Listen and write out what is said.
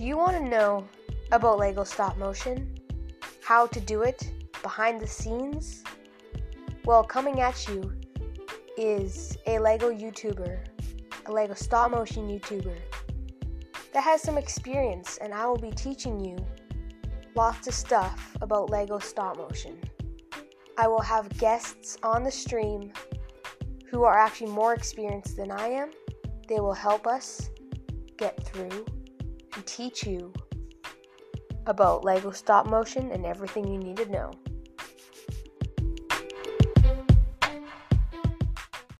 Do you want to know about Lego stop motion? How to do it behind the scenes? Well, coming at you is a Lego YouTuber, a Lego stop motion YouTuber that has some experience, and I will be teaching you lots of stuff about Lego stop motion. I will have guests on the stream who are actually more experienced than I am. They will help us get through and teach you about Lego stop motion and everything you need to know.